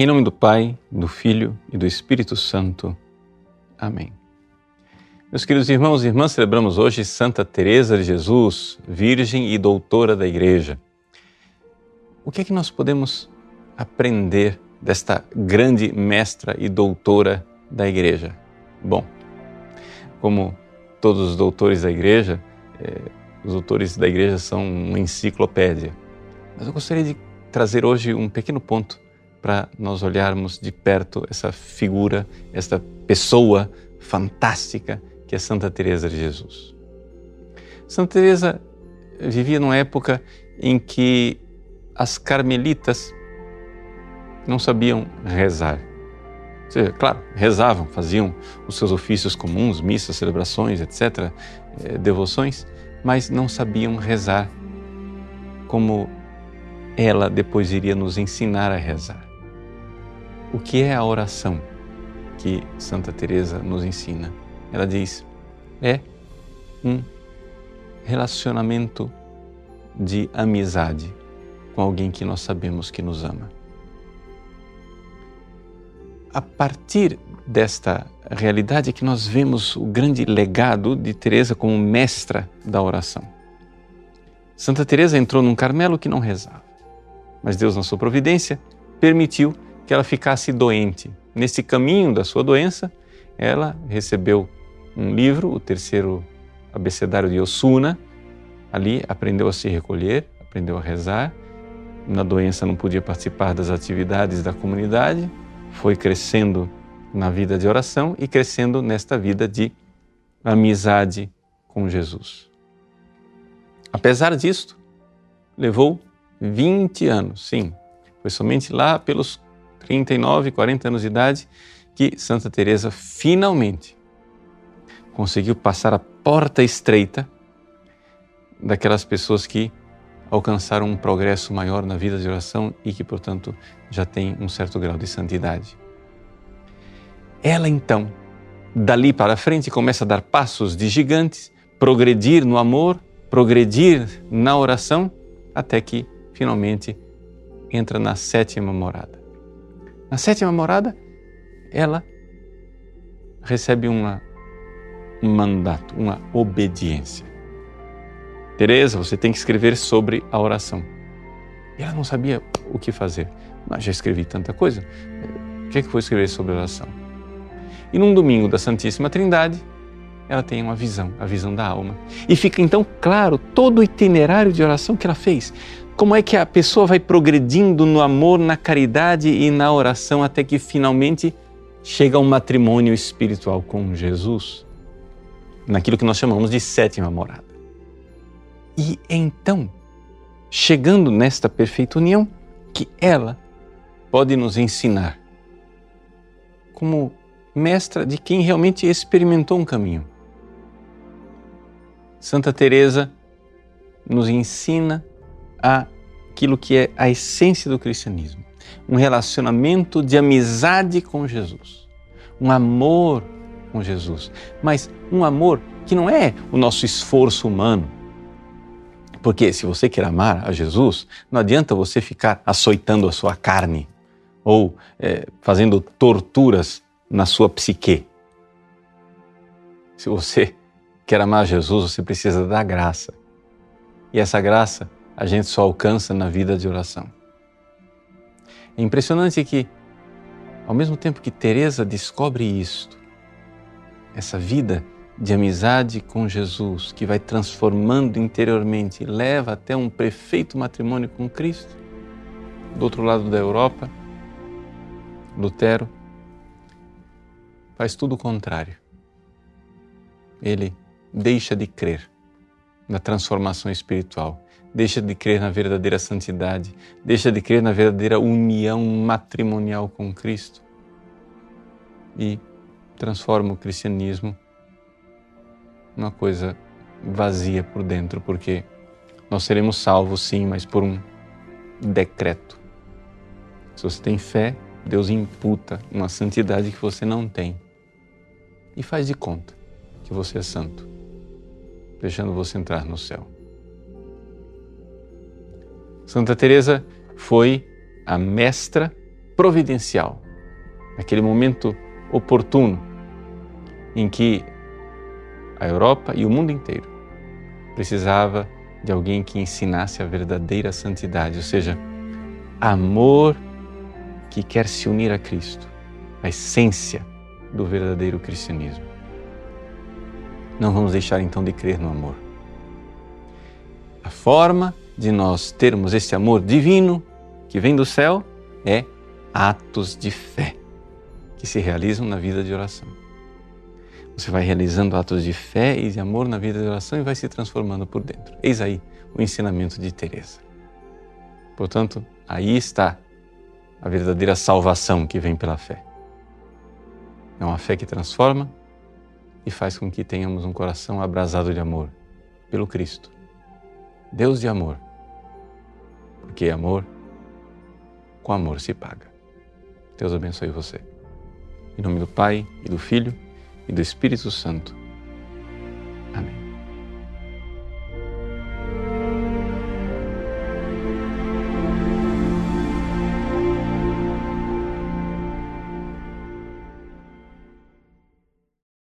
Em nome do Pai, do Filho e do Espírito Santo. Amém. Meus queridos irmãos e irmãs, celebramos hoje Santa Teresa de Jesus, virgem e doutora da Igreja. O que é que nós podemos aprender desta grande mestra e doutora da Igreja? Bom, como todos os doutores da Igreja, eh, os doutores da Igreja são uma enciclopédia. Mas eu gostaria de trazer hoje um pequeno ponto para nós olharmos de perto essa figura, esta pessoa fantástica que é Santa Teresa de Jesus. Santa Teresa vivia numa época em que as carmelitas não sabiam rezar. Ou seja, claro, rezavam, faziam os seus ofícios comuns, missas, celebrações, etc., eh, devoções, mas não sabiam rezar como ela depois iria nos ensinar a rezar. O que é a oração que Santa Teresa nos ensina? Ela diz: é um relacionamento de amizade com alguém que nós sabemos que nos ama. A partir desta realidade é que nós vemos o grande legado de Teresa como mestra da oração. Santa Teresa entrou num Carmelo que não rezava, mas Deus na sua providência permitiu que ela ficasse doente. Nesse caminho da sua doença, ela recebeu um livro, o terceiro abecedário de Osuna. Ali aprendeu a se recolher, aprendeu a rezar. Na doença não podia participar das atividades da comunidade, foi crescendo na vida de oração e crescendo nesta vida de amizade com Jesus. Apesar disto, levou 20 anos, sim, foi somente lá pelos 39, 40 anos de idade, que Santa Teresa finalmente conseguiu passar a porta estreita daquelas pessoas que alcançaram um progresso maior na vida de oração e que, portanto, já têm um certo grau de santidade. Ela então, dali para frente, começa a dar passos de gigantes, progredir no amor, progredir na oração, até que finalmente entra na sétima morada. Na sétima morada, ela recebe uma, um mandato, uma obediência. Teresa, você tem que escrever sobre a oração. E ela não sabia o que fazer. Mas já escrevi tanta coisa. O que é que vou escrever sobre a oração? E num domingo da Santíssima Trindade, ela tem uma visão, a visão da alma. E fica então claro todo o itinerário de oração que ela fez. Como é que a pessoa vai progredindo no amor, na caridade e na oração até que finalmente chega ao matrimônio espiritual com Jesus, naquilo que nós chamamos de sétima morada. E então, chegando nesta perfeita união, que ela pode nos ensinar como mestra de quem realmente experimentou um caminho. Santa Teresa nos ensina aquilo que é a essência do cristianismo, um relacionamento de amizade com Jesus, um amor com Jesus, mas um amor que não é o nosso esforço humano. Porque se você quer amar a Jesus, não adianta você ficar açoitando a sua carne ou é, fazendo torturas na sua psique. Se você quer amar Jesus, você precisa da graça. E essa graça a gente só alcança na vida de oração. É impressionante que, ao mesmo tempo que Teresa descobre isto, essa vida de amizade com Jesus, que vai transformando interiormente e leva até um perfeito matrimônio com Cristo, do outro lado da Europa, Lutero faz tudo o contrário. Ele deixa de crer na transformação espiritual deixa de crer na verdadeira santidade, deixa de crer na verdadeira união matrimonial com Cristo e transforma o cristianismo numa coisa vazia por dentro, porque nós seremos salvos sim, mas por um decreto. Se você tem fé, Deus imputa uma santidade que você não tem e faz de conta que você é santo, deixando você entrar no céu. Santa Teresa foi a mestra providencial, naquele momento oportuno em que a Europa e o mundo inteiro precisava de alguém que ensinasse a verdadeira santidade, ou seja, amor que quer se unir a Cristo, a essência do verdadeiro cristianismo. Não vamos deixar então de crer no amor. A forma de nós termos esse amor divino que vem do céu é atos de fé que se realizam na vida de oração. Você vai realizando atos de fé e de amor na vida de oração e vai se transformando por dentro. Eis aí o ensinamento de Teresa. Portanto, aí está a verdadeira salvação que vem pela fé. É uma fé que transforma e faz com que tenhamos um coração abrasado de amor pelo Cristo. Deus de amor. Porque amor, com amor se paga. Deus abençoe você. Em nome do Pai e do Filho e do Espírito Santo.